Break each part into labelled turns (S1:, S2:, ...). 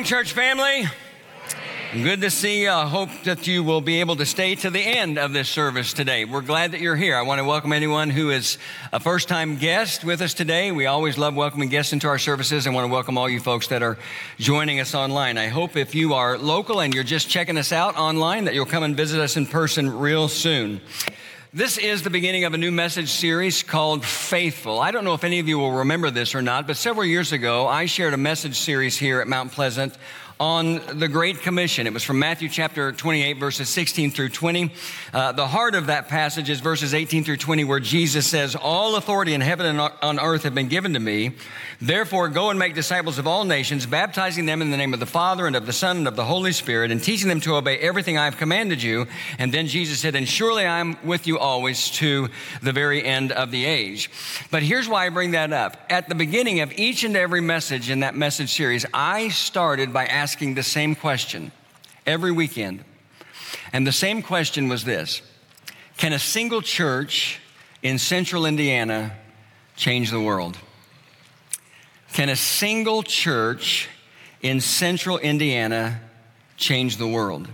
S1: morning, church family. Good to see you. I hope that you will be able to stay to the end of this service today. We're glad that you're here. I want to welcome anyone who is a first time guest with us today. We always love welcoming guests into our services. I want to welcome all you folks that are joining us online. I hope if you are local and you're just checking us out online, that you'll come and visit us in person real soon. This is the beginning of a new message series called Faithful. I don't know if any of you will remember this or not, but several years ago, I shared a message series here at Mount Pleasant on the Great Commission. It was from Matthew chapter 28, verses 16 through 20. Uh, the heart of that passage is verses 18 through 20, where Jesus says, All authority in heaven and on earth have been given to me. Therefore, go and make disciples of all nations, baptizing them in the name of the Father and of the Son and of the Holy Spirit, and teaching them to obey everything I have commanded you. And then Jesus said, And surely I am with you always to the very end of the age. But here's why I bring that up. At the beginning of each and every message in that message series, I started by asking, asking the same question every weekend. And the same question was this Can a single church in central Indiana change the world? Can a single church in central Indiana change the world?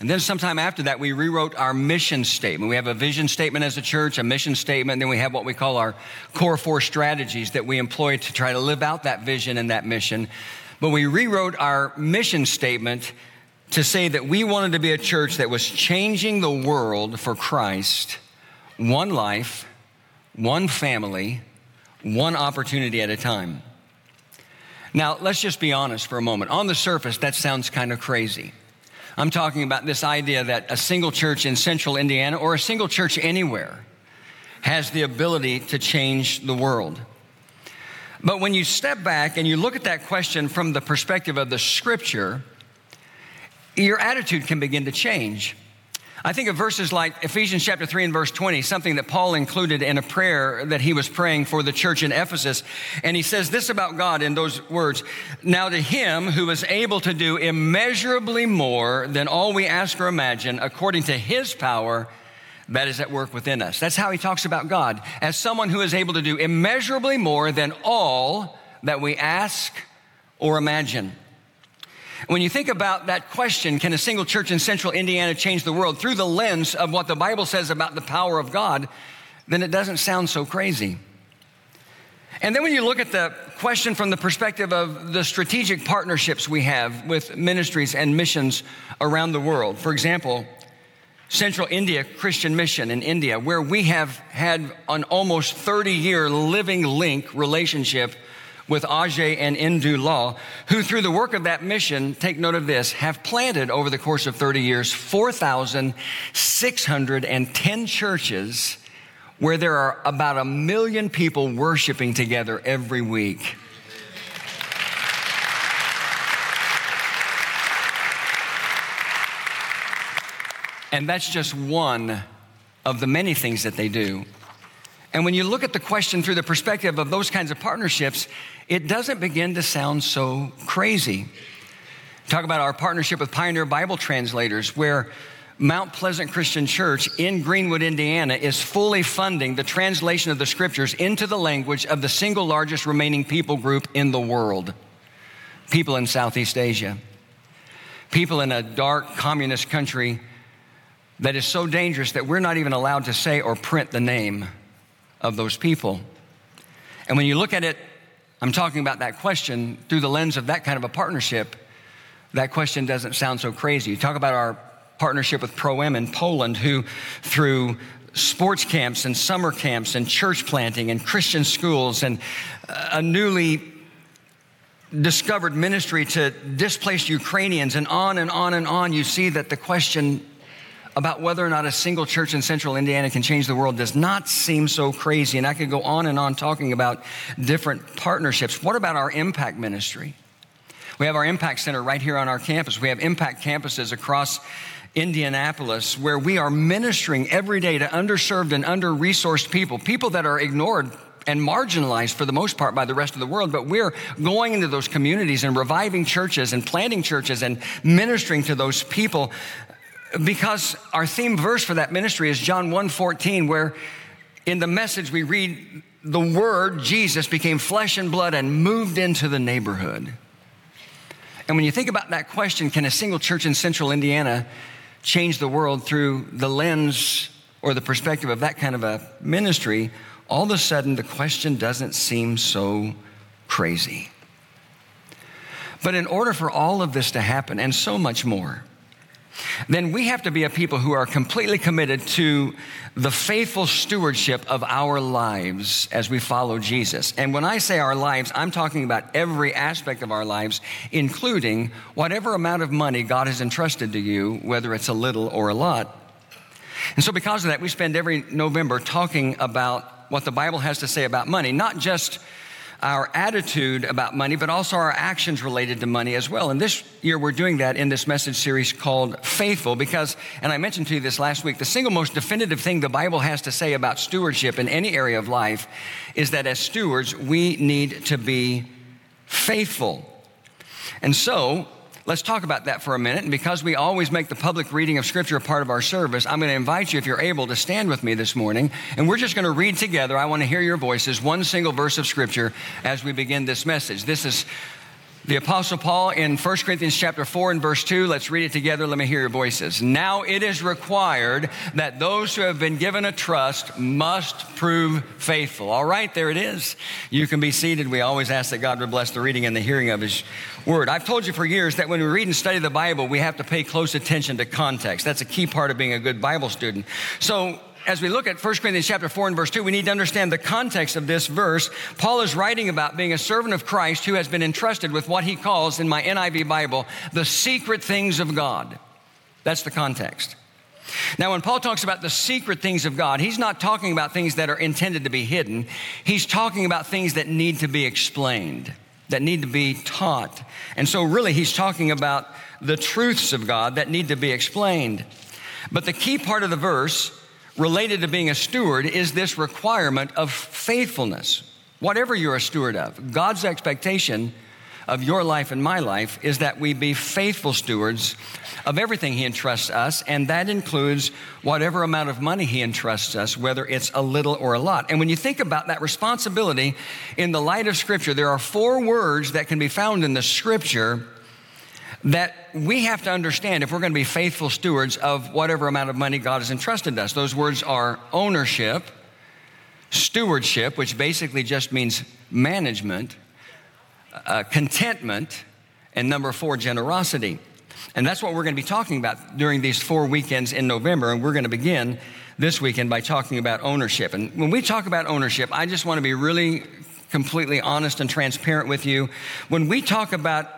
S1: And then sometime after that, we rewrote our mission statement. We have a vision statement as a church, a mission statement, and then we have what we call our core four strategies that we employ to try to live out that vision and that mission. But we rewrote our mission statement to say that we wanted to be a church that was changing the world for Christ, one life, one family, one opportunity at a time. Now, let's just be honest for a moment. On the surface, that sounds kind of crazy. I'm talking about this idea that a single church in central Indiana or a single church anywhere has the ability to change the world. But when you step back and you look at that question from the perspective of the scripture, your attitude can begin to change. I think of verses like Ephesians chapter 3 and verse 20, something that Paul included in a prayer that he was praying for the church in Ephesus. And he says this about God in those words Now to him who is able to do immeasurably more than all we ask or imagine, according to his power that is at work within us. That's how he talks about God as someone who is able to do immeasurably more than all that we ask or imagine. When you think about that question, can a single church in central Indiana change the world through the lens of what the Bible says about the power of God, then it doesn't sound so crazy. And then when you look at the question from the perspective of the strategic partnerships we have with ministries and missions around the world, for example, Central India Christian Mission in India, where we have had an almost 30 year living link relationship with Ajay and Indu Lall, who through the work of that mission, take note of this, have planted over the course of 30 years 4,610 churches where there are about a million people worshiping together every week. And that's just one of the many things that they do. And when you look at the question through the perspective of those kinds of partnerships, it doesn't begin to sound so crazy. Talk about our partnership with Pioneer Bible Translators, where Mount Pleasant Christian Church in Greenwood, Indiana, is fully funding the translation of the scriptures into the language of the single largest remaining people group in the world people in Southeast Asia, people in a dark communist country that is so dangerous that we're not even allowed to say or print the name of those people. And when you look at it, I'm talking about that question through the lens of that kind of a partnership, that question doesn't sound so crazy. You talk about our partnership with Pro-Am in Poland, who through sports camps and summer camps and church planting and Christian schools and uh, a newly discovered ministry to displaced Ukrainians and on and on and on, you see that the question about whether or not a single church in central Indiana can change the world does not seem so crazy. And I could go on and on talking about different partnerships. What about our impact ministry? We have our impact center right here on our campus. We have impact campuses across Indianapolis where we are ministering every day to underserved and under resourced people, people that are ignored and marginalized for the most part by the rest of the world, but we're going into those communities and reviving churches and planting churches and ministering to those people because our theme verse for that ministry is John 1:14 where in the message we read the word Jesus became flesh and blood and moved into the neighborhood. And when you think about that question, can a single church in central Indiana change the world through the lens or the perspective of that kind of a ministry? All of a sudden, the question doesn't seem so crazy. But in order for all of this to happen and so much more, then we have to be a people who are completely committed to the faithful stewardship of our lives as we follow Jesus. And when I say our lives, I'm talking about every aspect of our lives, including whatever amount of money God has entrusted to you, whether it's a little or a lot. And so, because of that, we spend every November talking about what the Bible has to say about money, not just our attitude about money, but also our actions related to money as well. And this year we're doing that in this message series called Faithful because, and I mentioned to you this last week, the single most definitive thing the Bible has to say about stewardship in any area of life is that as stewards, we need to be faithful. And so, Let's talk about that for a minute. And because we always make the public reading of Scripture a part of our service, I'm going to invite you, if you're able, to stand with me this morning. And we're just going to read together. I want to hear your voices, one single verse of Scripture as we begin this message. This is the Apostle Paul in 1 Corinthians chapter 4 and verse 2. Let's read it together. Let me hear your voices. Now it is required that those who have been given a trust must prove faithful. All right, there it is. You can be seated. We always ask that God would bless the reading and the hearing of his word. I've told you for years that when we read and study the Bible, we have to pay close attention to context. That's a key part of being a good Bible student. So as we look at 1 Corinthians chapter 4 and verse 2, we need to understand the context of this verse. Paul is writing about being a servant of Christ who has been entrusted with what he calls in my NIV Bible the secret things of God. That's the context. Now, when Paul talks about the secret things of God, he's not talking about things that are intended to be hidden. He's talking about things that need to be explained, that need to be taught. And so, really, he's talking about the truths of God that need to be explained. But the key part of the verse related to being a steward is this requirement of faithfulness. Whatever you're a steward of, God's expectation of your life and my life is that we be faithful stewards of everything He entrusts us, and that includes whatever amount of money He entrusts us, whether it's a little or a lot. And when you think about that responsibility in the light of Scripture, there are four words that can be found in the Scripture that we have to understand if we're going to be faithful stewards of whatever amount of money God has entrusted us. Those words are ownership, stewardship, which basically just means management, uh, contentment, and number four, generosity. And that's what we're going to be talking about during these four weekends in November. And we're going to begin this weekend by talking about ownership. And when we talk about ownership, I just want to be really completely honest and transparent with you. When we talk about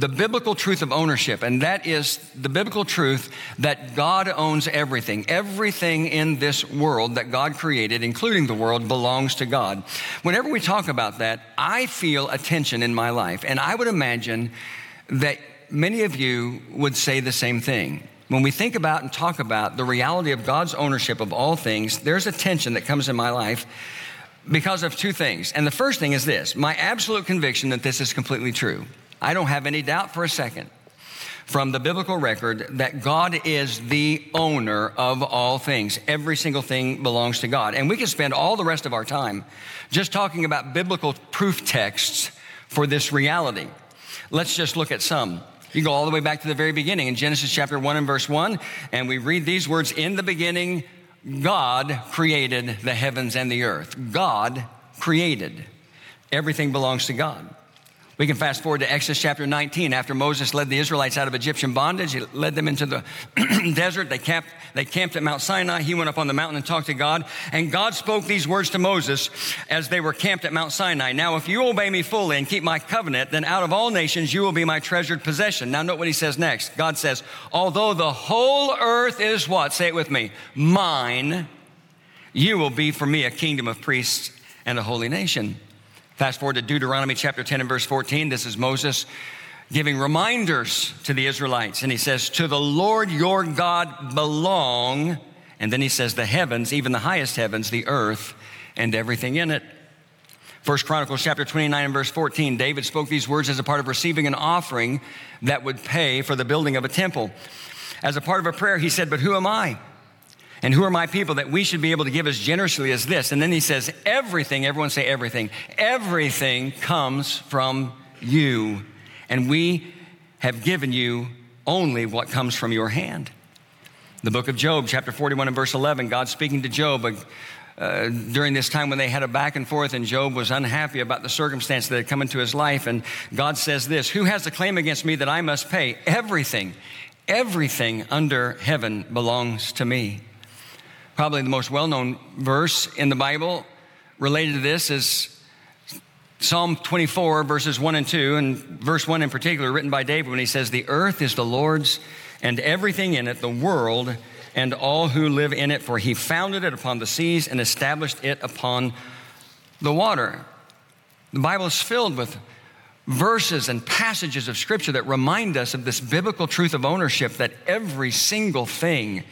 S1: the biblical truth of ownership, and that is the biblical truth that God owns everything. Everything in this world that God created, including the world, belongs to God. Whenever we talk about that, I feel a tension in my life, and I would imagine that many of you would say the same thing. When we think about and talk about the reality of God's ownership of all things, there's a tension that comes in my life because of two things. And the first thing is this my absolute conviction that this is completely true. I don't have any doubt for a second from the biblical record that God is the owner of all things. Every single thing belongs to God. And we can spend all the rest of our time just talking about biblical proof texts for this reality. Let's just look at some. You go all the way back to the very beginning in Genesis chapter 1 and verse 1, and we read these words In the beginning, God created the heavens and the earth. God created. Everything belongs to God. We can fast forward to Exodus chapter 19. After Moses led the Israelites out of Egyptian bondage, he led them into the desert. They camped, they camped at Mount Sinai. He went up on the mountain and talked to God. And God spoke these words to Moses as they were camped at Mount Sinai. Now, if you obey me fully and keep my covenant, then out of all nations you will be my treasured possession. Now, note what he says next. God says, although the whole earth is what? Say it with me. Mine, you will be for me a kingdom of priests and a holy nation. Fast forward to Deuteronomy chapter 10 and verse 14. This is Moses giving reminders to the Israelites. And he says, To the Lord your God belong. And then he says, The heavens, even the highest heavens, the earth, and everything in it. First Chronicles chapter 29 and verse 14, David spoke these words as a part of receiving an offering that would pay for the building of a temple. As a part of a prayer, he said, But who am I? And who are my people that we should be able to give as generously as this? And then he says, everything, everyone say everything, everything comes from you. And we have given you only what comes from your hand. The book of Job, chapter 41 and verse 11, God speaking to Job uh, during this time when they had a back and forth, and Job was unhappy about the circumstance that had come into his life. And God says this Who has a claim against me that I must pay? Everything, everything under heaven belongs to me. Probably the most well known verse in the Bible related to this is Psalm 24, verses 1 and 2, and verse 1 in particular, written by David when he says, The earth is the Lord's and everything in it, the world and all who live in it, for he founded it upon the seas and established it upon the water. The Bible is filled with verses and passages of scripture that remind us of this biblical truth of ownership that every single thing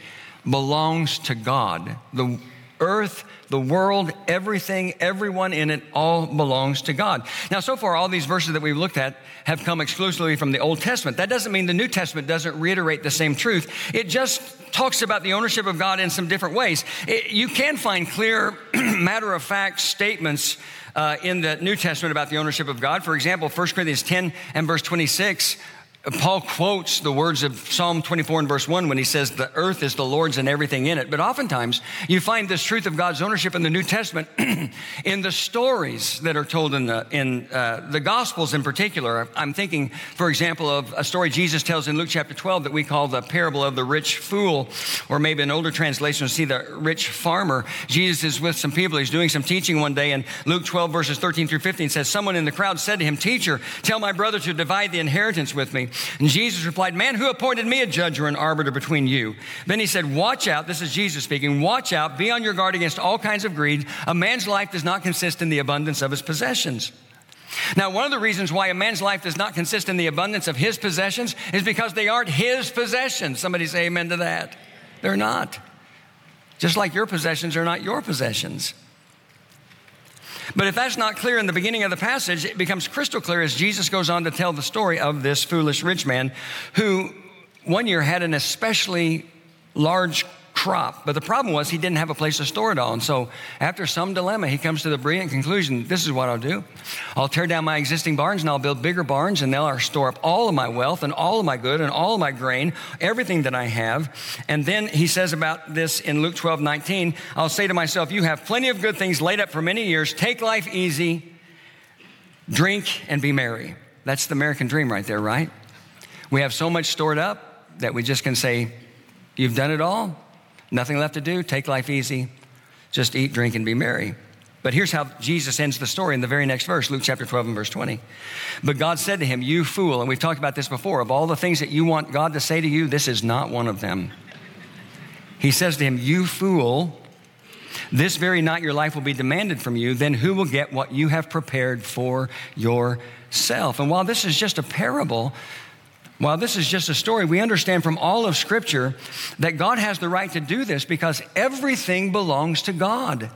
S1: belongs to God. The earth, the world, everything, everyone in it, all belongs to God. Now, so far, all these verses that we've looked at have come exclusively from the Old Testament. That doesn't mean the New Testament doesn't reiterate the same truth. It just talks about the ownership of God in some different ways. It, you can find clear, matter of fact statements uh, in the New Testament about the ownership of God. For example, 1 Corinthians 10 and verse 26 Paul quotes the words of Psalm 24 and verse 1 when he says, The earth is the Lord's and everything in it. But oftentimes, you find this truth of God's ownership in the New Testament in the stories that are told in the, in, uh, the Gospels in particular. I'm thinking, for example, of a story Jesus tells in Luke chapter 12 that we call the parable of the rich fool, or maybe an older translation see the rich farmer. Jesus is with some people. He's doing some teaching one day, and Luke 12, verses 13 through 15 says, Someone in the crowd said to him, Teacher, tell my brother to divide the inheritance with me. And Jesus replied, Man, who appointed me a judge or an arbiter between you? Then he said, Watch out. This is Jesus speaking. Watch out. Be on your guard against all kinds of greed. A man's life does not consist in the abundance of his possessions. Now, one of the reasons why a man's life does not consist in the abundance of his possessions is because they aren't his possessions. Somebody say amen to that. They're not. Just like your possessions are not your possessions. But if that's not clear in the beginning of the passage, it becomes crystal clear as Jesus goes on to tell the story of this foolish rich man who one year had an especially large crop. But the problem was he didn't have a place to store it all. And so, after some dilemma, he comes to the brilliant conclusion this is what I'll do. I'll tear down my existing barns and I'll build bigger barns, and they'll store up all of my wealth and all of my good and all of my grain, everything that I have. And then he says about this in Luke 12 19, I'll say to myself, You have plenty of good things laid up for many years. Take life easy, drink, and be merry. That's the American dream right there, right? We have so much stored up that we just can say, You've done it all. Nothing left to do, take life easy, just eat, drink, and be merry. But here's how Jesus ends the story in the very next verse, Luke chapter 12 and verse 20. But God said to him, You fool, and we've talked about this before, of all the things that you want God to say to you, this is not one of them. He says to him, You fool, this very night your life will be demanded from you, then who will get what you have prepared for yourself? And while this is just a parable, while this is just a story, we understand from all of Scripture that God has the right to do this because everything belongs to God.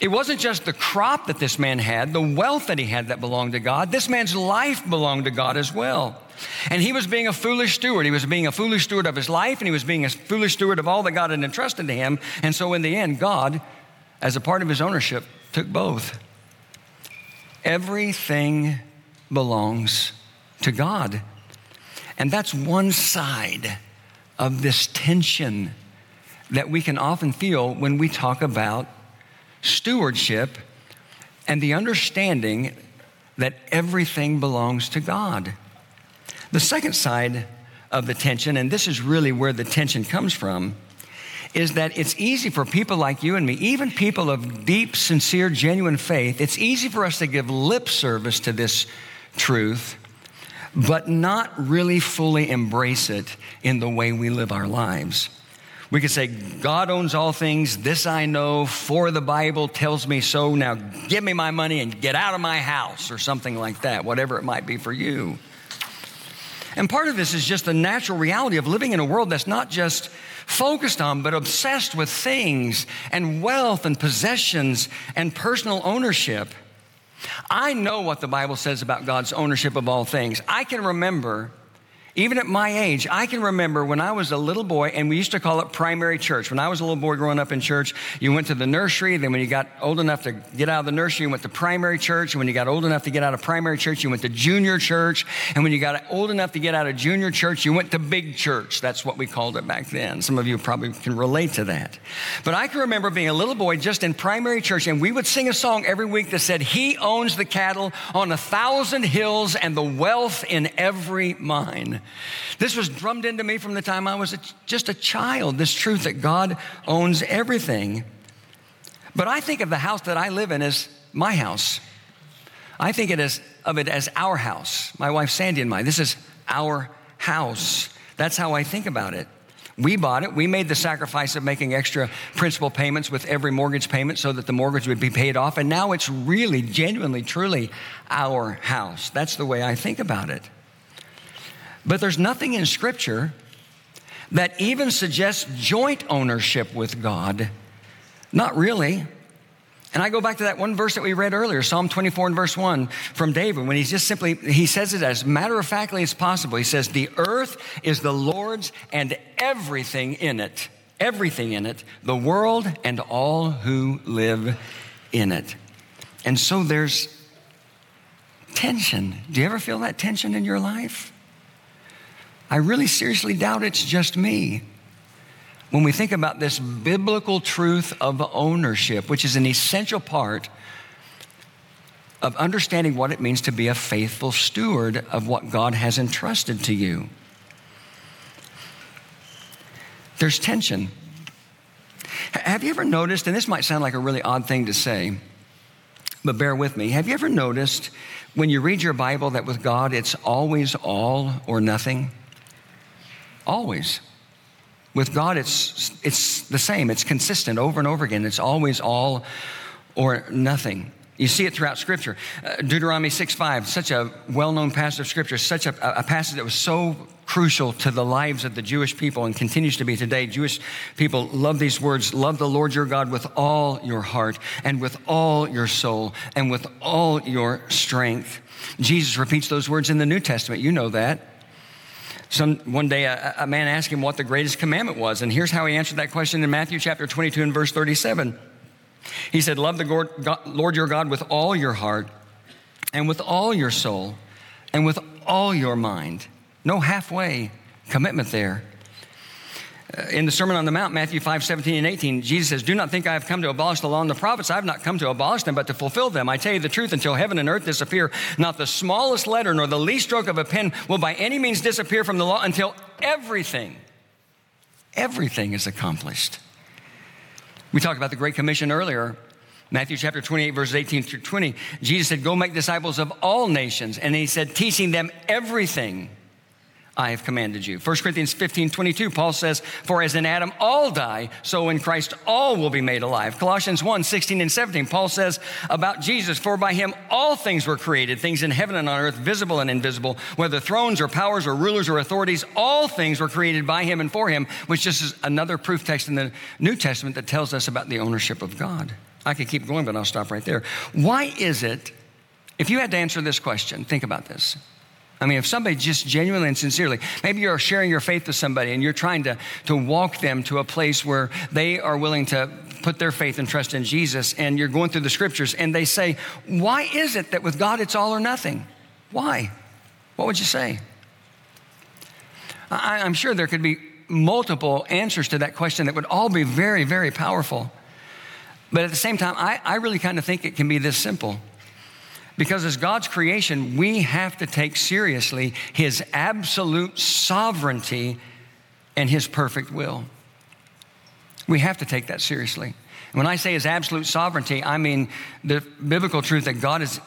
S1: It wasn't just the crop that this man had, the wealth that he had that belonged to God. This man's life belonged to God as well. And he was being a foolish steward. He was being a foolish steward of his life, and he was being a foolish steward of all that God had entrusted to him. And so, in the end, God, as a part of his ownership, took both. Everything belongs to God. And that's one side of this tension that we can often feel when we talk about stewardship and the understanding that everything belongs to God. The second side of the tension, and this is really where the tension comes from, is that it's easy for people like you and me, even people of deep, sincere, genuine faith, it's easy for us to give lip service to this truth but not really fully embrace it in the way we live our lives. We could say, God owns all things. This I know, for the Bible tells me so. Now give me my money and get out of my house, or something like that, whatever it might be for you. And part of this is just the natural reality of living in a world that's not just focused on, but obsessed with things and wealth and possessions and personal ownership. I know what the Bible says about God's ownership of all things. I can remember even at my age, I can remember when I was a little boy, and we used to call it primary church. When I was a little boy growing up in church, you went to the nursery. Then, when you got old enough to get out of the nursery, you went to primary church. And when you got old enough to get out of primary church, you went to junior church. And when you got old enough to get out of junior church, you went to big church. That's what we called it back then. Some of you probably can relate to that. But I can remember being a little boy just in primary church, and we would sing a song every week that said, He owns the cattle on a thousand hills and the wealth in every mine. This was drummed into me from the time I was a, just a child, this truth that God owns everything. But I think of the house that I live in as my house. I think it as, of it as our house, my wife Sandy and mine. This is our house. That's how I think about it. We bought it. We made the sacrifice of making extra principal payments with every mortgage payment so that the mortgage would be paid off. And now it's really, genuinely, truly our house. That's the way I think about it. But there's nothing in Scripture that even suggests joint ownership with God. Not really. And I go back to that one verse that we read earlier, Psalm 24 and verse 1 from David, when he's just simply, he says it as matter of factly as possible. He says, The earth is the Lord's and everything in it, everything in it, the world and all who live in it. And so there's tension. Do you ever feel that tension in your life? I really seriously doubt it's just me when we think about this biblical truth of ownership, which is an essential part of understanding what it means to be a faithful steward of what God has entrusted to you. There's tension. Have you ever noticed, and this might sound like a really odd thing to say, but bear with me. Have you ever noticed when you read your Bible that with God it's always all or nothing? Always. With God, it's, it's the same. It's consistent over and over again. It's always all or nothing. You see it throughout Scripture. Uh, Deuteronomy 6 5, such a well known passage of Scripture, such a, a, passage that was so crucial to the lives of the Jewish people and continues to be today. Jewish people love these words love the Lord your God with all your heart and with all your soul and with all your strength. Jesus repeats those words in the New Testament. You know that. Some, one day, a, a man asked him what the greatest commandment was, and here's how he answered that question in Matthew chapter 22 and verse 37. He said, Love the Lord, Lord your God with all your heart, and with all your soul, and with all your mind. No halfway commitment there. Uh, in the Sermon on the Mount, Matthew 5, 17 and 18, Jesus says, Do not think I have come to abolish the law and the prophets. I have not come to abolish them, but to fulfill them. I tell you the truth, until heaven and earth disappear, not the smallest letter nor the least stroke of a pen will by any means disappear from the law until everything, everything is accomplished. We talked about the Great Commission earlier. Matthew chapter 28, verses 18 through 20. Jesus said, Go make disciples of all nations. And he said, teaching them everything I have commanded you. 1 Corinthians 15, 22, Paul says, For as in Adam all die, so in Christ all will be made alive. Colossians 1, 16 and 17, Paul says about Jesus, For by him all things were created, things in heaven and on earth, visible and invisible, whether thrones or powers or rulers or authorities, all things were created by him and for him, which just is another proof text in the New Testament that tells us about the ownership of God. I could keep going, but I'll stop right there. Why is it, if you had to answer this question, think about this. I mean, if somebody just genuinely and sincerely, maybe you're sharing your faith with somebody and you're trying to, to walk them to a place where they are willing to put their faith and trust in Jesus, and you're going through the scriptures and they say, Why is it that with God it's all or nothing? Why? What would you say? I, I'm sure there could be multiple answers to that question that would all be very, very powerful. But at the same time, I, I really kind of think it can be this simple. Because as God's creation, we have to take seriously His absolute sovereignty and His perfect will. We have to take that seriously. When I say His absolute sovereignty, I mean the biblical truth that God is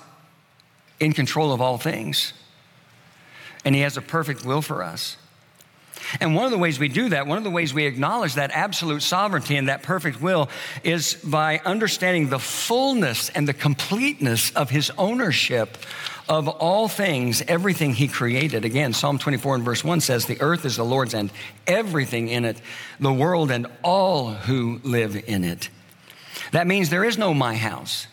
S1: in control of all things and He has a perfect will for us. And one of the ways we do that, one of the ways we acknowledge that absolute sovereignty and that perfect will is by understanding the fullness and the completeness of his ownership of all things, everything he created. Again, Psalm 24 and verse 1 says, The earth is the Lord's and everything in it, the world and all who live in it. That means there is no my house,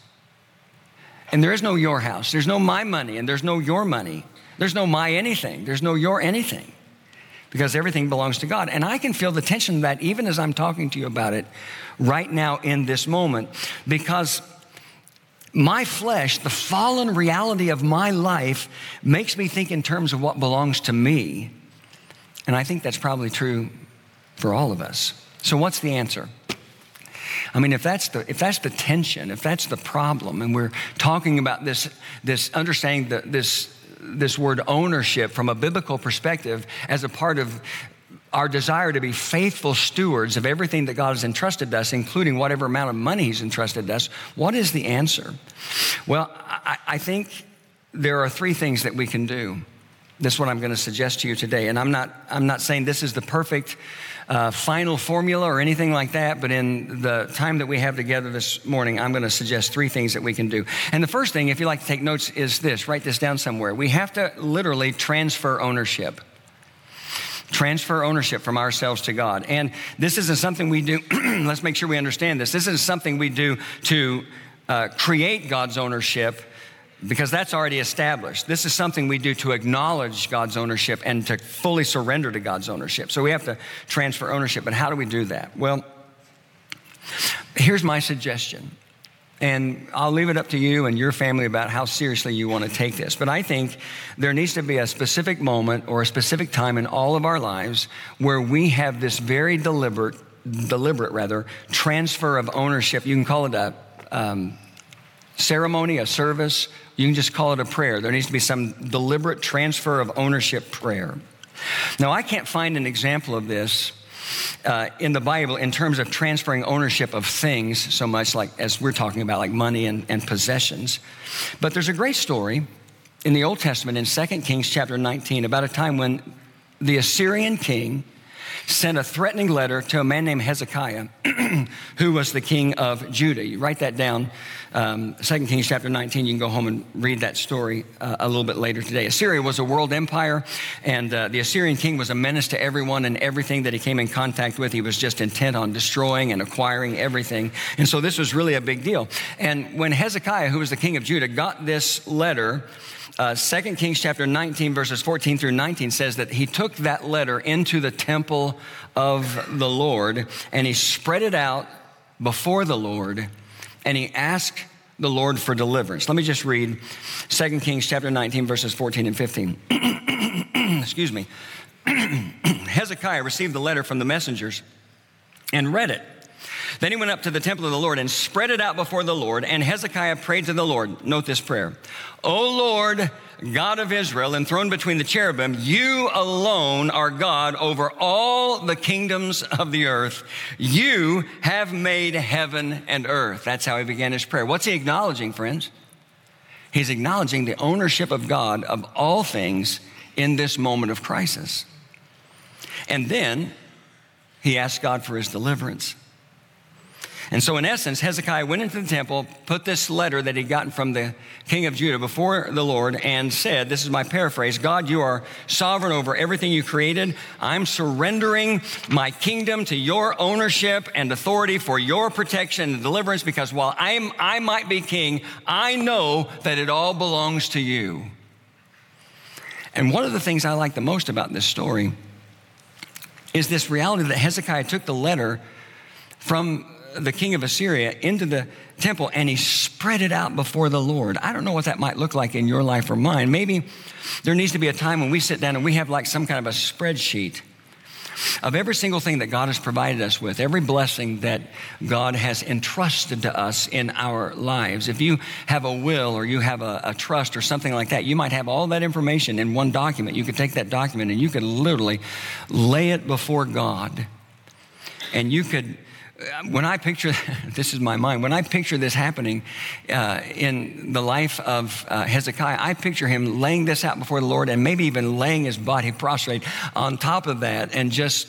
S1: and there is no your house. There's no my money, and there's no your money. There's no my anything. There's no your anything. Because everything belongs to God. And I can feel the tension of that even as I'm talking to you about it right now in this moment because my flesh, the fallen reality of my life, makes me think in terms of what belongs to me. And I think that's probably true for all of us. So, what's the answer? I mean, if that's the if that's the tension, if that's the problem, and we're talking about this this understanding that this this word ownership from a biblical perspective as a part of our desire to be faithful stewards of everything that God has entrusted us, including whatever amount of money He's entrusted us, what is the answer? Well, I, I think there are three things that we can do. This is what I'm going to suggest to you today. And I'm not, I'm not saying this is the perfect uh, final formula or anything like that, but in the time that we have together this morning, I'm going to suggest three things that we can do. And the first thing, if you like to take notes, is this write this down somewhere. We have to literally transfer ownership transfer ownership from ourselves to God. And this isn't something we do, let's make sure we understand this. This isn't something we do to uh, create God's ownership because that's already established. This is something we do to acknowledge God's ownership and to fully surrender to God's ownership. So we have to transfer ownership. But how do we do that? Well, here's my suggestion. And I'll leave it up to you and your family about how seriously you want to take this. But I think there needs to be a specific moment or a specific time in all of our lives where we have this very deliberate, deliberate rather, transfer of ownership. You can call it a um, ceremony, a service. You can just call it a prayer. There needs to be some deliberate transfer of ownership prayer. Now, I can't find an example of this uh, in the Bible in terms of transferring ownership of things so much like as we're talking about, like money and, and possessions. But there's a great story in the Old Testament in 2 Kings chapter 19 about a time when the Assyrian king sent a threatening letter to a man named Hezekiah, who was the king of Judah. You write that down, um, 2 Kings chapter 19. You can go home and read that story uh, a little bit later today. Assyria was a world empire, and uh, the Assyrian king was a menace to everyone and everything that he came in contact with. He was just intent on destroying and acquiring everything. And so this was really a big deal. And when Hezekiah, who was the king of Judah, got this letter, uh, 2 Kings chapter 19, verses 14 through 19 says that he took that letter into the temple of the Lord and he spread it out before the Lord and he asked the Lord for deliverance. Let me just read 2 Kings chapter 19, verses 14 and 15. Excuse me. Hezekiah received the letter from the messengers and read it. Then he went up to the temple of the Lord and spread it out before the Lord. And Hezekiah prayed to the Lord. Note this prayer O Lord, God of Israel, enthroned between the cherubim, you alone are God over all the kingdoms of the earth. You have made heaven and earth. That's how he began his prayer. What's he acknowledging, friends? He's acknowledging the ownership of God of all things in this moment of crisis. And then he asked God for his deliverance. And so, in essence, Hezekiah went into the temple, put this letter that he'd gotten from the king of Judah before the Lord, and said, This is my paraphrase God, you are sovereign over everything you created. I'm surrendering my kingdom to your ownership and authority for your protection and deliverance because while I'm, I might be king, I know that it all belongs to you. And one of the things I like the most about this story is this reality that Hezekiah took the letter from the king of Assyria into the temple and he spread it out before the Lord. I don't know what that might look like in your life or mine. Maybe there needs to be a time when we sit down and we have like some kind of a spreadsheet of every single thing that God has provided us with, every blessing that God has entrusted to us in our lives. If you have a will or you have a, a, trust or something like that, you might have all that information in one document. You could take that document and you could literally lay it before God. And you could when I picture, this is my mind, when I picture this happening uh, in the life of uh, Hezekiah, I picture him laying this out before the Lord and maybe even laying his body prostrate on top of that and just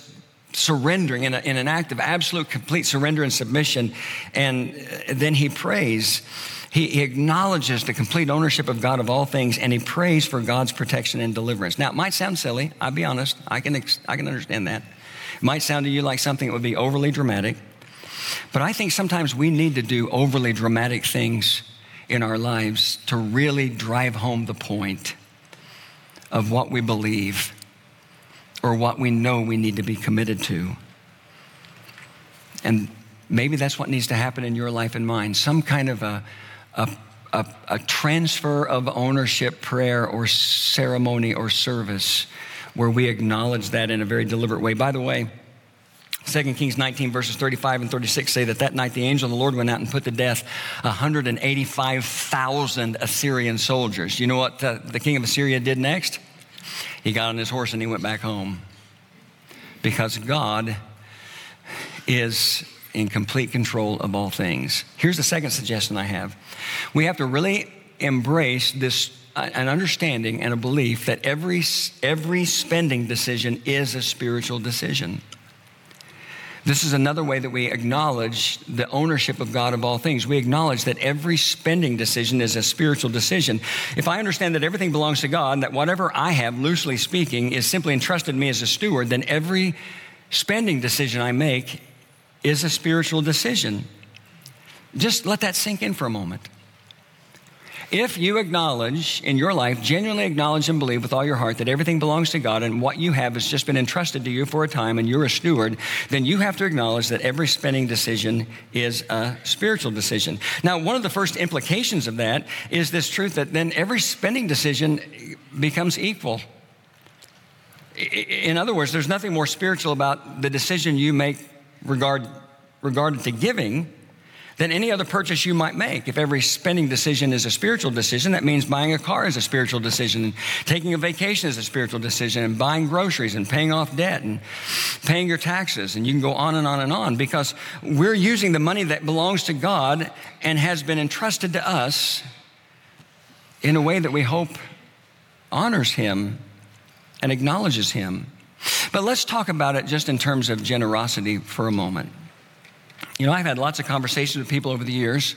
S1: surrendering in, a, in an act of absolute, complete surrender and submission. And uh, then he prays. He, he acknowledges the complete ownership of God of all things and he prays for God's protection and deliverance. Now, it might sound silly. I'll be honest. I can, I can understand that. It might sound to you like something that would be overly dramatic. But I think sometimes we need to do overly dramatic things in our lives to really drive home the point of what we believe or what we know we need to be committed to. And maybe that's what needs to happen in your life and mine some kind of a, a, a, a transfer of ownership prayer or ceremony or service where we acknowledge that in a very deliberate way. By the way, 2 Kings 19, verses 35 and 36 say that that night the angel of the Lord went out and put to death 185,000 Assyrian soldiers. You know what uh, the king of Assyria did next? He got on his horse and he went back home. Because God is in complete control of all things. Here's the second suggestion I have we have to really embrace this uh, an understanding and a belief that every, every spending decision is a spiritual decision. This is another way that we acknowledge the ownership of God of all things. We acknowledge that every spending decision is a spiritual decision. If I understand that everything belongs to God, that whatever I have, loosely speaking, is simply entrusted to me as a steward, then every spending decision I make is a spiritual decision. Just let that sink in for a moment. If you acknowledge in your life, genuinely acknowledge and believe with all your heart that everything belongs to God and what you have has just been entrusted to you for a time and you're a steward, then you have to acknowledge that every spending decision is a spiritual decision. Now, one of the first implications of that is this truth that then every spending decision becomes equal. In other words, there's nothing more spiritual about the decision you make regard, regarded to giving than any other purchase you might make. If every spending decision is a spiritual decision, that means buying a car is a spiritual decision, and taking a vacation is a spiritual decision, and buying groceries and paying off debt and paying your taxes. And you can go on and on and on because we're using the money that belongs to God and has been entrusted to us in a way that we hope honors Him and acknowledges Him. But let's talk about it just in terms of generosity for a moment. You know, I've had lots of conversations with people over the years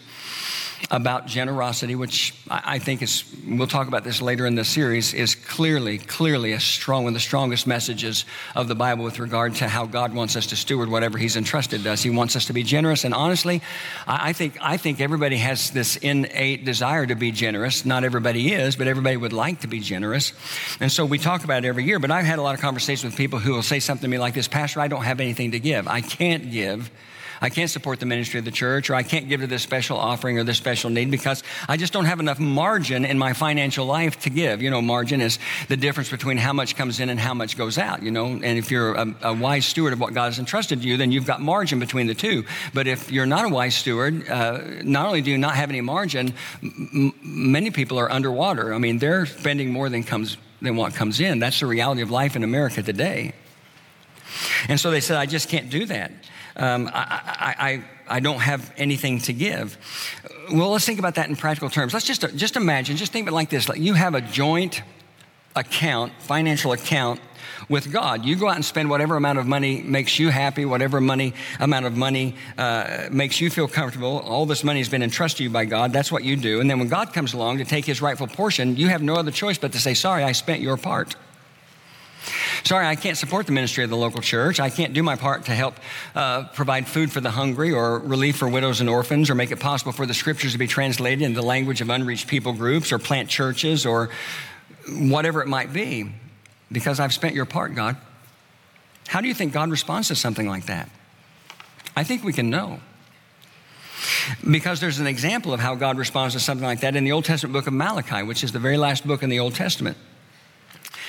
S1: about generosity, which I think is, we'll talk about this later in the series, is clearly, clearly a strong, one of the strongest messages of the Bible with regard to how God wants us to steward whatever He's entrusted us. He wants us to be generous. And honestly, I think, I think everybody has this innate desire to be generous. Not everybody is, but everybody would like to be generous. And so we talk about it every year. But I've had a lot of conversations with people who will say something to me like this Pastor, I don't have anything to give. I can't give I can't support the ministry of the church, or I can't give to this special offering or this special need because I just don't have enough margin in my financial life to give. You know, margin is the difference between how much comes in and how much goes out, you know. And if you're a, a wise steward of what God has entrusted to you, then you've got margin between the two. But if you're not a wise steward, uh, not only do you not have any margin, m- many people are underwater. I mean, they're spending more than comes than what comes in. That's the reality of life in America today. And so they said, I just can't do that um, I, I, I don't have anything to give. Well, let's think about that in practical terms. Let's just, just imagine, just think of it like this like you have a joint account, financial account with God. You go out and spend whatever amount of money makes you happy, whatever money amount of money uh, makes you feel comfortable. All this money has been entrusted to you by God. That's what you do. And then when God comes along to take his rightful portion, you have no other choice but to say, Sorry, I spent your part. Sorry, I can't support the ministry of the local church. I can't do my part to help uh, provide food for the hungry or relief for widows and orphans or make it possible for the scriptures to be translated into the language of unreached people groups or plant churches or whatever it might be because I've spent your part, God. How do you think God responds to something like that? I think we can know. Because there's an example of how God responds to something like that in the Old Testament book of Malachi, which is the very last book in the Old Testament.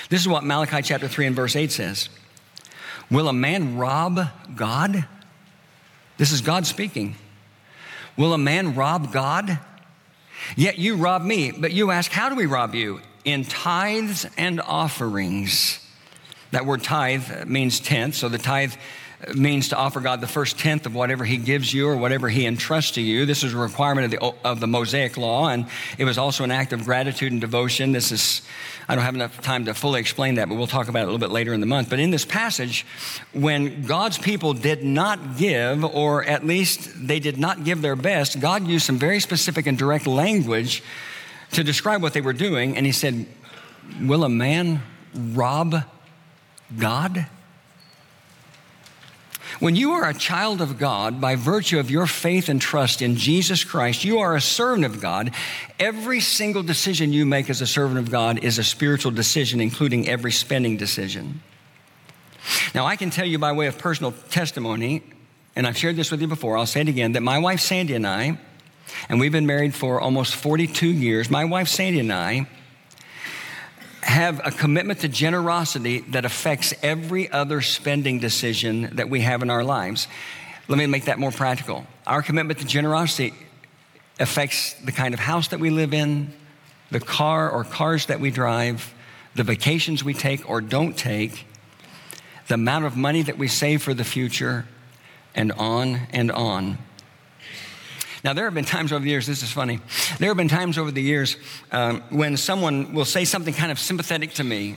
S1: This is what Malachi chapter 3 and verse 8 says Will a man rob God? This is God speaking. Will a man rob God? Yet you rob me. But you ask, How do we rob you? In tithes and offerings. That word tithe means tenth. So the tithe means to offer God the first tenth of whatever He gives you or whatever He entrusts to you. This is a requirement of the, of the Mosaic Law, and it was also an act of gratitude and devotion. This is, I don't have enough time to fully explain that, but we'll talk about it a little bit later in the month. But in this passage, when God's people did not give, or at least they did not give their best, God used some very specific and direct language to describe what they were doing, and He said, Will a man rob God? When you are a child of God by virtue of your faith and trust in Jesus Christ, you are a servant of God. Every single decision you make as a servant of God is a spiritual decision, including every spending decision. Now, I can tell you by way of personal testimony, and I've shared this with you before, I'll say it again, that my wife Sandy and I, and we've been married for almost 42 years, my wife Sandy and I have a commitment to generosity that affects every other spending decision that we have in our lives. Let me make that more practical. Our commitment to generosity affects the kind of house that we live in, the car or cars that we drive, the vacations we take or don't take, the amount of money that we save for the future, and on and on. Now, there have been times over the years, this is funny. There have been times over the years um, when someone will say something kind of sympathetic to me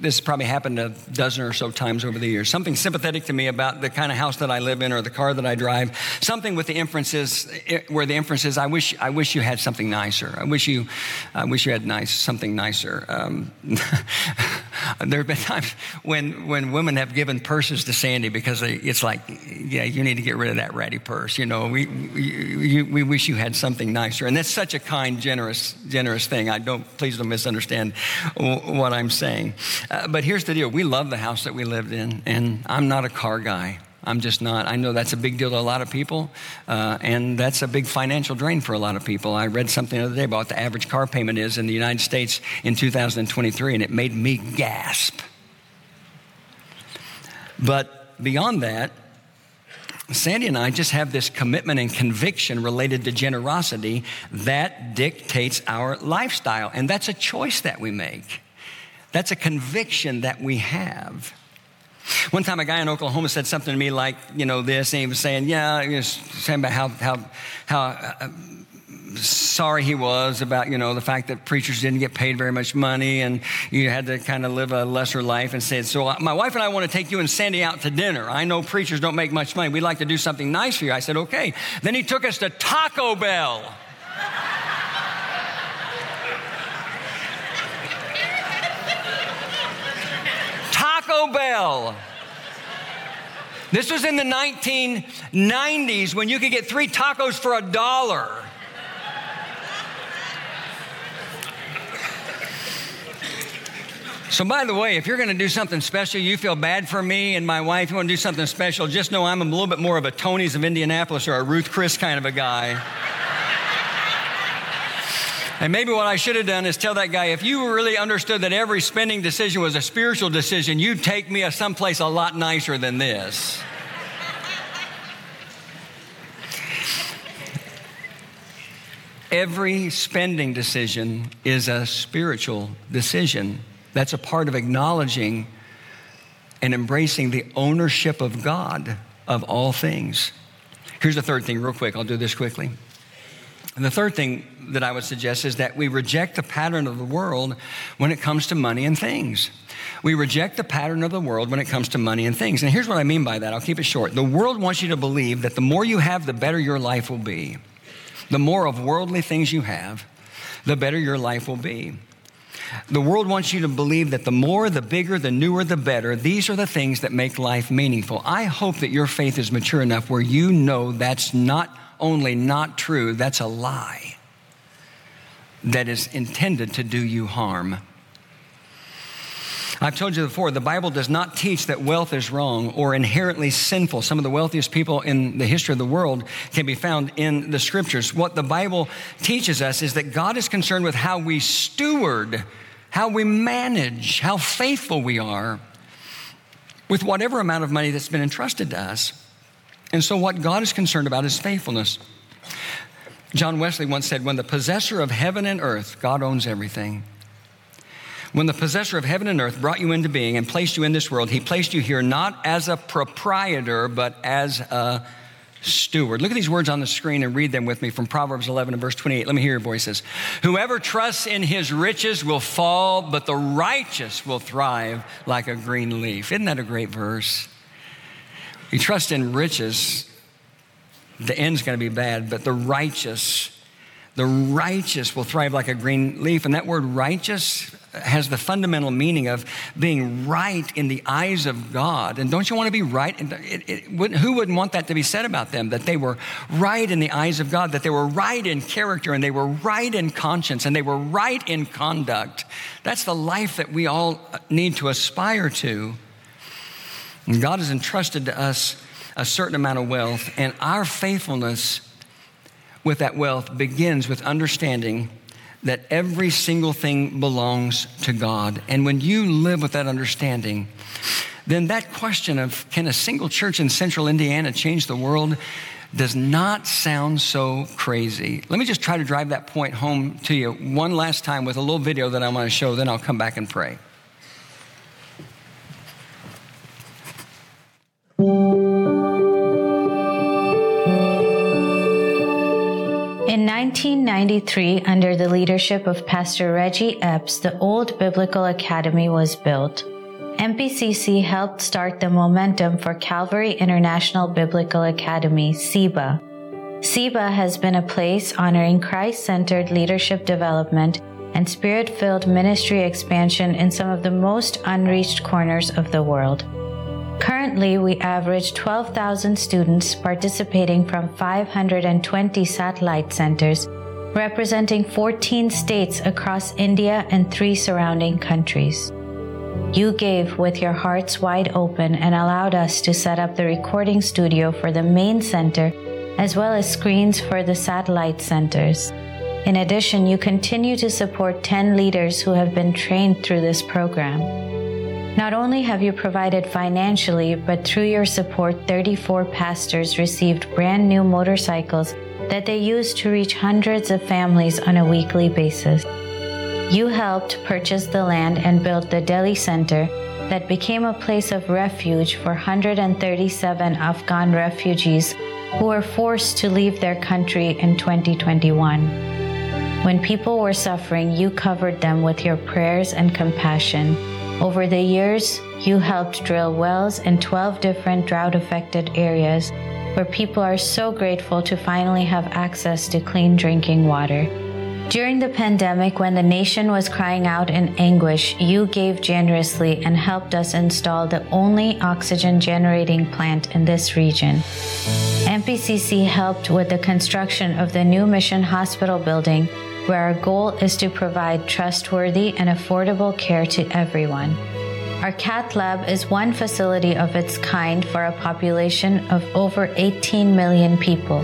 S1: this probably happened a dozen or so times over the years. Something sympathetic to me about the kind of house that I live in or the car that I drive. Something with the inferences where the inference is, I wish, I wish you had something nicer. I wish you, I wish you had nice something nicer. Um, there have been times when when women have given purses to Sandy because they, it's like, yeah, you need to get rid of that ratty purse. You know, we we, we wish you had something nicer, and that's such a kind, generous, generous thing. I don't please don't misunderstand what I'm saying. Uh, but here's the deal we love the house that we lived in, and I'm not a car guy. I'm just not. I know that's a big deal to a lot of people, uh, and that's a big financial drain for a lot of people. I read something the other day about what the average car payment is in the United States in 2023, and it made me gasp. But beyond that, Sandy and I just have this commitment and conviction related to generosity that dictates our lifestyle, and that's a choice that we make. That's a conviction that we have. One time, a guy in Oklahoma said something to me like, you know, this, and he was saying, yeah, he was saying about how, how, how uh, sorry he was about, you know, the fact that preachers didn't get paid very much money and you had to kind of live a lesser life and said, so uh, my wife and I want to take you and Sandy out to dinner. I know preachers don't make much money. We'd like to do something nice for you. I said, okay. Then he took us to Taco Bell. Taco Bell. This was in the 1990s when you could get three tacos for a dollar. So, by the way, if you're going to do something special, you feel bad for me and my wife, you want to do something special, just know I'm a little bit more of a Tony's of Indianapolis or a Ruth Chris kind of a guy. And maybe what I should have done is tell that guy if you really understood that every spending decision was a spiritual decision, you'd take me someplace a lot nicer than this. Every spending decision is a spiritual decision. That's a part of acknowledging and embracing the ownership of God of all things. Here's the third thing, real quick. I'll do this quickly. And the third thing that I would suggest is that we reject the pattern of the world when it comes to money and things. We reject the pattern of the world when it comes to money and things. And here's what I mean by that I'll keep it short. The world wants you to believe that the more you have, the better your life will be. The more of worldly things you have, the better your life will be. The world wants you to believe that the more, the bigger, the newer, the better. These are the things that make life meaningful. I hope that your faith is mature enough where you know that's not only not true, that's a lie that is intended to do you harm. I've told you before, the Bible does not teach that wealth is wrong or inherently sinful. Some of the wealthiest people in the history of the world can be found in the scriptures. What the Bible teaches us is that God is concerned with how we steward, how we manage, how faithful we are with whatever amount of money that's been entrusted to us. And so, what God is concerned about is faithfulness. John Wesley once said, When the possessor of heaven and earth, God owns everything. When the possessor of heaven and earth brought you into being and placed you in this world, he placed you here not as a proprietor, but as a steward. Look at these words on the screen and read them with me from Proverbs 11 and verse 28. Let me hear your voices. Whoever trusts in his riches will fall, but the righteous will thrive like a green leaf. Isn't that a great verse? You trust in riches, the end's going to be bad, but the righteous, the righteous will thrive like a green leaf. And that word righteous has the fundamental meaning of being right in the eyes of God. And don't you want to be right? It, it, who wouldn't want that to be said about them? That they were right in the eyes of God, that they were right in character, and they were right in conscience, and they were right in conduct. That's the life that we all need to aspire to. God has entrusted to us a certain amount of wealth, and our faithfulness with that wealth begins with understanding that every single thing belongs to God. And when you live with that understanding, then that question of can a single church in central Indiana change the world does not sound so crazy. Let me just try to drive that point home to you one last time with a little video that I want to show, then I'll come back and pray.
S2: 1993, under the leadership of Pastor Reggie Epps, the Old Biblical Academy was built. MPCC helped start the momentum for Calvary International Biblical Academy, CIBA. CIBA has been a place honoring Christ centered leadership development and spirit filled ministry expansion in some of the most unreached corners of the world. Currently, we average 12,000 students participating from 520 satellite centers, representing 14 states across India and three surrounding countries. You gave with your hearts wide open and allowed us to set up the recording studio for the main center as well as screens for the satellite centers. In addition, you continue to support 10 leaders who have been trained through this program. Not only have you provided financially, but through your support, 34 pastors received brand new motorcycles that they use to reach hundreds of families on a weekly basis. You helped purchase the land and build the Delhi Center that became a place of refuge for 137 Afghan refugees who were forced to leave their country in 2021. When people were suffering, you covered them with your prayers and compassion. Over the years, you helped drill wells in 12 different drought affected areas where people are so grateful to finally have access to clean drinking water. During the pandemic, when the nation was crying out in anguish, you gave generously and helped us install the only oxygen generating plant in this region. MPCC helped with the construction of the new Mission Hospital building, where our goal is to provide trustworthy and affordable care to everyone. Our cath lab is one facility of its kind for a population of over 18 million people.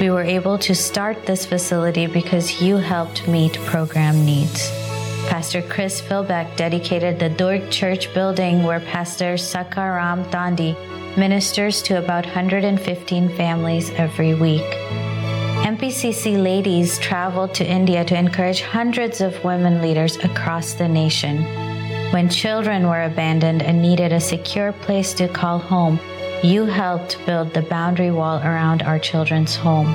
S2: We were able to start this facility because you helped meet program needs. Pastor Chris Philbeck dedicated the Durg Church building where Pastor Sakaram Dandi ministers to about 115 families every week. MPCC ladies traveled to India to encourage hundreds of women leaders across the nation. When children were abandoned and needed a secure place to call home, you helped build the boundary wall around our children's home.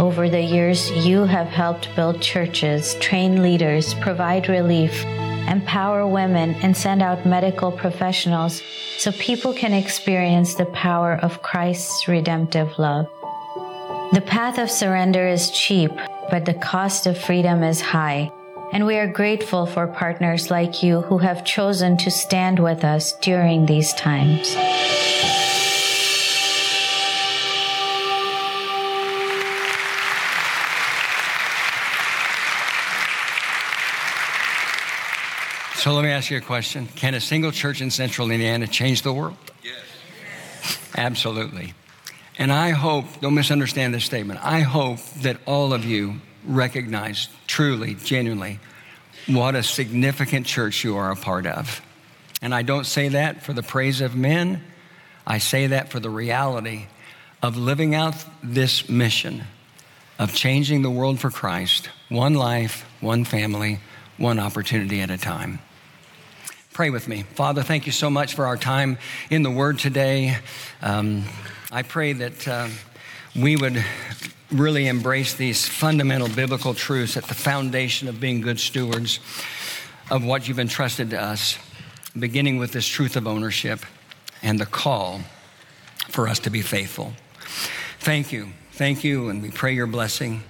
S2: Over the years, you have helped build churches, train leaders, provide relief, empower women, and send out medical professionals so people can experience the power of Christ's redemptive love. The path of surrender is cheap, but the cost of freedom is high. And we are grateful for partners like you who have chosen to stand with us during these times.
S1: So let me ask you a question. Can a single church in central Indiana change the world?
S3: Yes.
S1: Absolutely. And I hope, don't misunderstand this statement, I hope that all of you recognize truly, genuinely, what a significant church you are a part of. And I don't say that for the praise of men, I say that for the reality of living out this mission of changing the world for Christ, one life, one family, one opportunity at a time. Pray with me. Father, thank you so much for our time in the Word today. Um, I pray that uh, we would really embrace these fundamental biblical truths at the foundation of being good stewards of what you've entrusted to us, beginning with this truth of ownership and the call for us to be faithful. Thank you. Thank you, and we pray your blessing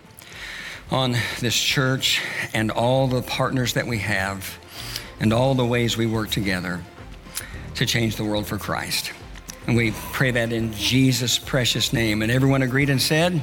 S1: on this church and all the partners that we have and all the ways we work together to change the world for Christ. And we pray that in Jesus' precious name. And everyone agreed and said,